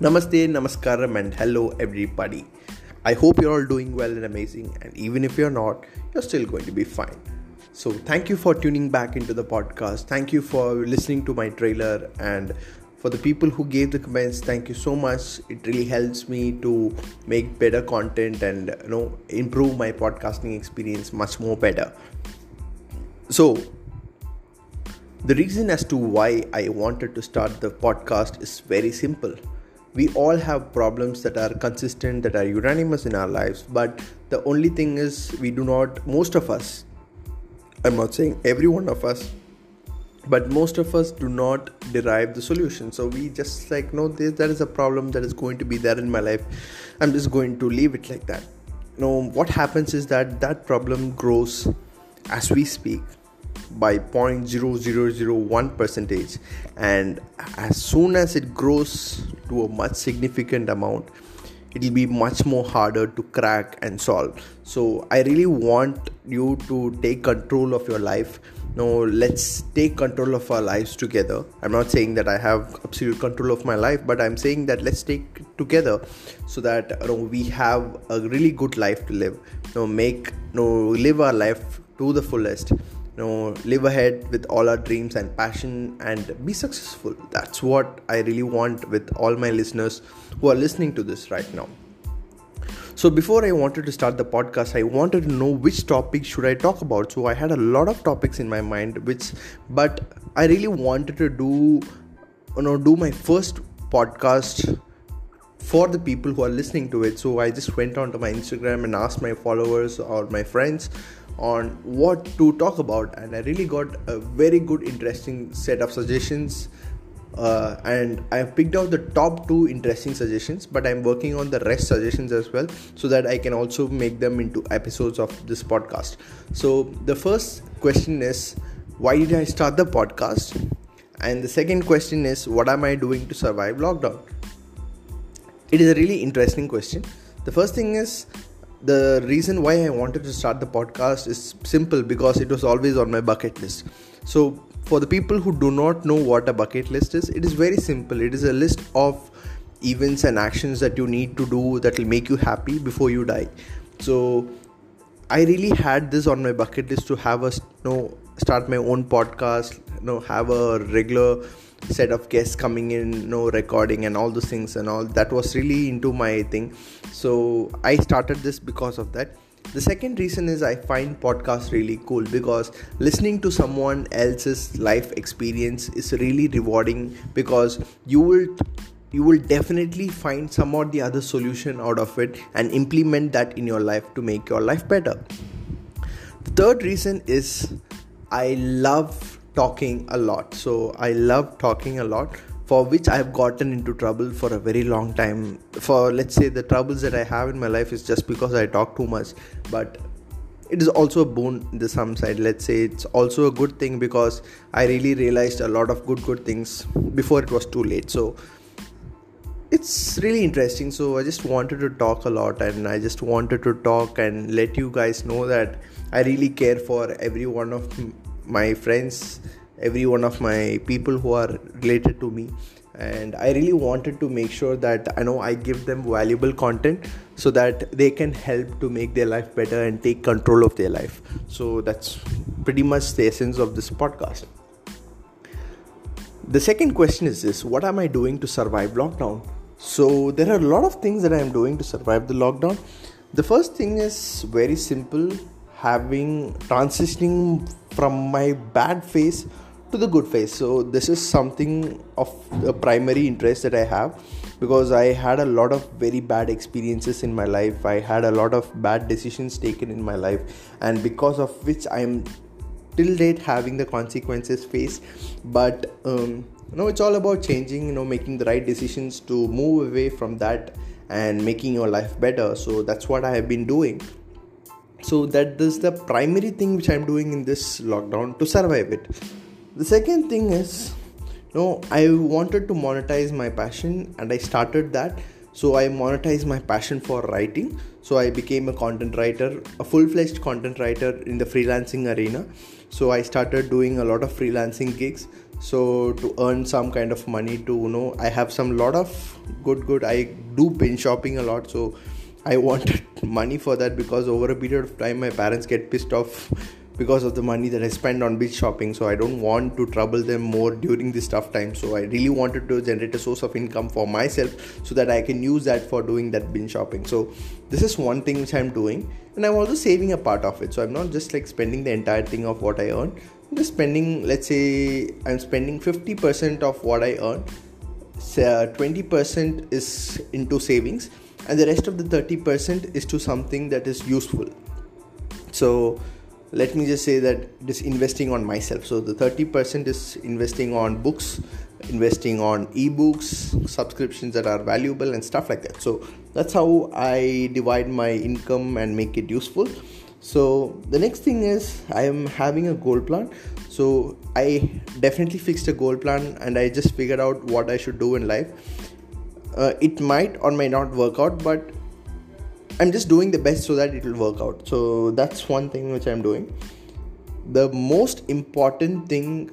Namaste, Namaskaram, and hello, everybody. I hope you're all doing well and amazing, and even if you're not, you're still going to be fine. So, thank you for tuning back into the podcast. Thank you for listening to my trailer, and for the people who gave the comments, thank you so much. It really helps me to make better content and you know improve my podcasting experience much more better. So, the reason as to why I wanted to start the podcast is very simple. We all have problems that are consistent, that are unanimous in our lives, but the only thing is, we do not, most of us, I'm not saying every one of us, but most of us do not derive the solution. So we just like, no, there, there is a problem that is going to be there in my life. I'm just going to leave it like that. No, what happens is that that problem grows as we speak by 0.0001 percentage. And as soon as it grows to a much significant amount it will be much more harder to crack and solve. So i really want you to take control of your life. No let's take control of our lives together. I'm not saying that i have absolute control of my life but i'm saying that let's take together so that you know, we have a really good life to live. You know, make you know, live our life to the fullest you know live ahead with all our dreams and passion and be successful. That's what i really want with all my listeners who are listening to this right now. So before i wanted to start the podcast i wanted to know which topic should i talk about. So i had a lot of topics in my mind which but i really wanted to do you know do my first podcast for the people who are listening to it. So i just went onto my instagram and asked my followers or my friends on what to talk about and i really got a very good interesting set of suggestions uh, and i've picked out the top two interesting suggestions but i'm working on the rest suggestions as well so that i can also make them into episodes of this podcast. So the first question is why did i start the podcast? And the second question is what am i doing to survive lockdown? It is a really interesting question. The first thing is the reason why I wanted to start the podcast is simple because it was always on my bucket list. So, for the people who do not know what a bucket list is, it is very simple. It is a list of events and actions that you need to do that will make you happy before you die. So, I really had this on my bucket list to have a you know, start my own podcast, you know, have a regular set of guests coming in know recording and all those things and all. That was really into my thing. So i started this because of that. The second reason is i find podcasts really cool because listening to someone else's life experience is really rewarding because you will you will definitely find some or the other solution out of it and implement that in your life to make your life better. The third reason is i love talking a lot. So I love talking a lot, for which I have gotten into trouble for a very long time. For let's say the troubles that I have in my life is just because I talk too much, but it is also a boon in the some side let's say it's also a good thing because i really realized a lot of good good things before it was too late so it's really interesting so i just wanted to talk a lot and i just wanted to talk and let you guys know that i really care for every one of my friends every one of my people who are related to me. And i really wanted to make sure that i know i give them valuable content so that they can help to make their life better and take control of their life. So that's pretty much the essence of this podcast. The second question is this. What am i doing to survive lockdown? So there are a lot of things that i am doing to survive the lockdown. The first thing is very simple. Having transitioning from my bad phase to the good phase so this is something of a primary interest that i have because i had a lot of very bad experiences in my life. I had a lot of bad decisions taken in my life and because of which i'm till date having the consequences faced but um, you know it's all about changing you know making the right decisions to move away from that and making your life better. So that's what i have been doing so that is the primary thing which i'm doing in this lockdown to survive it. The second thing is you know i wanted to monetize my passion and i started that. So i monetized my passion for writing. So i became a content writer a full-fledged content writer in the freelancing arena. So i started doing a lot of freelancing gigs. So to earn some kind of money to you know i have some lot of good good i do binge shopping a lot. So i wanted money for that because over a period of time my parents get pissed off because of the money that I spend on beach shopping. So I don't want to trouble them more during this tough time. So I really wanted to generate a source of income for myself so that I can use that for doing that binge shopping. So this is one thing which I'm doing, and I'm also saving a part of it. So I'm not just like spending the entire thing of what I earn. I'm just spending, let's say, I'm spending 50% of what I earn. So 20% is into savings, and the rest of the 30% is to something that is useful. So let me just say that it is investing on myself. So the 30% is investing on books investing on ebooks subscriptions that are valuable and stuff like that. So that's how i divide my income and make it useful. So the next thing is i am having a goal plan. So i definitely fixed a goal plan and i just figured out what i should do in life uh, it might or may not work out but I'm just doing the best so that it will work out. So that's one thing which I'm doing. The most important thing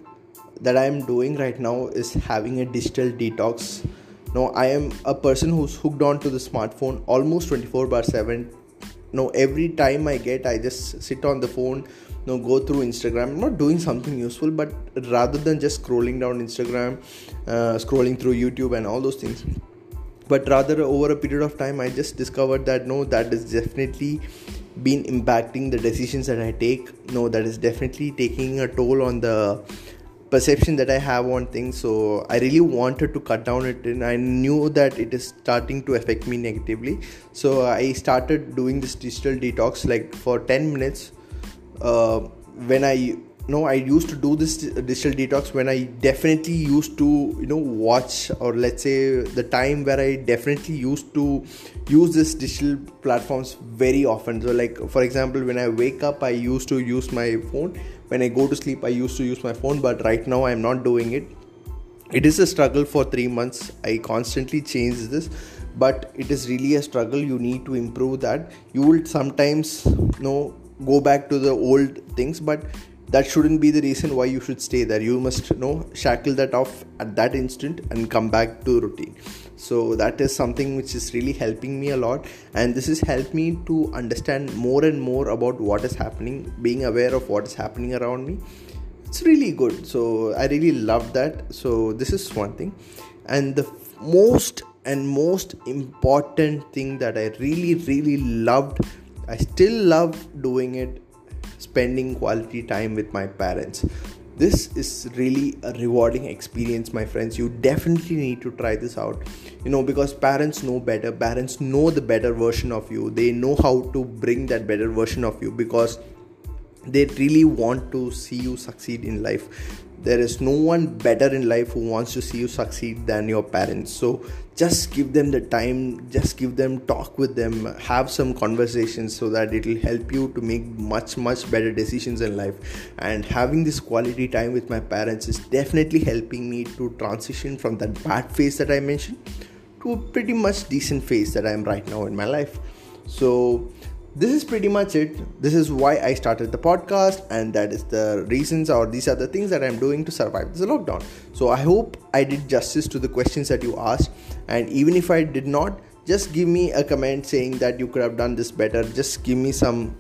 that I am doing right now is having a digital detox. Now I am a person who's hooked on to the smartphone almost 24 bar 7. Now every time I get, I just sit on the phone, know, go through Instagram. I'm not doing something useful, but rather than just scrolling down Instagram, uh, scrolling through YouTube and all those things but rather over a period of time i just discovered that no that is definitely been impacting the decisions that i take. No that is definitely taking a toll on the perception that i have on things. So i really wanted to cut down it and i knew that it is starting to affect me negatively. So i started doing this digital detox like for 10 minutes uh, when i no i used to do this digital detox when i definitely used to you know watch or let's say the time where i definitely used to use this digital platforms very often. So like for example when i wake up i used to use my phone. When i go to sleep i used to use my phone but right now i'm not doing it. It is a struggle for 3 months. I constantly change this but it is really a struggle. You need to improve that. You will sometimes you know go back to the old things but that shouldn't be the reason why you should stay there. You must you know shackle that off at that instant and come back to routine. So that is something which is really helping me a lot. And this has helped me to understand more and more about what is happening being aware of what is happening around me. It's really good. So i really love that. So this is one thing. And the most and most important thing that i really really loved i still love doing it spending quality time with my parents. This is really a rewarding experience my friends. You definitely need to try this out. You know because parents know better. Parents know the better version of you. They know how to bring that better version of you because they really want to see you succeed in life there is no one better in life who wants to see you succeed than your parents. So just give them the time just give them talk with them have some conversations so that it will help you to make much much better decisions in life. And having this quality time with my parents is definitely helping me to transition from that bad phase that i mentioned to a pretty much decent phase that i am right now in my life. So this is pretty much it. This is why I started the podcast, and that is the reasons, or these are the things that I'm doing to survive this lockdown. So I hope I did justice to the questions that you asked, and even if I did not, just give me a comment saying that you could have done this better. Just give me some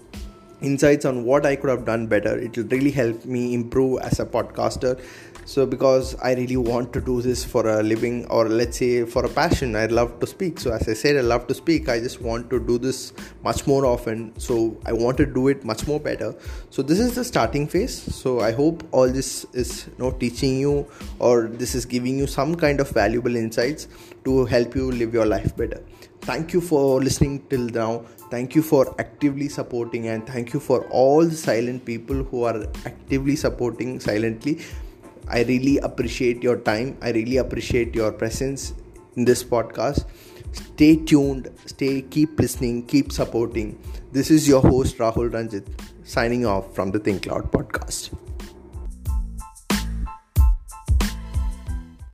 insights on what I could have done better. It will really help me improve as a podcaster. So, because I really want to do this for a living or let's say for a passion, I love to speak. So, as I said, I love to speak. I just want to do this much more often. So, I want to do it much more better. So, this is the starting phase. So, I hope all this is you know teaching you or this is giving you some kind of valuable insights to help you live your life better. Thank you for listening till now thank you for actively supporting and thank you for all the silent people who are actively supporting silently i really appreciate your time. I really appreciate your presence in this podcast. Stay tuned. Stay keep listening. Keep supporting. This is your host rahul ranjit signing off from the think loud podcast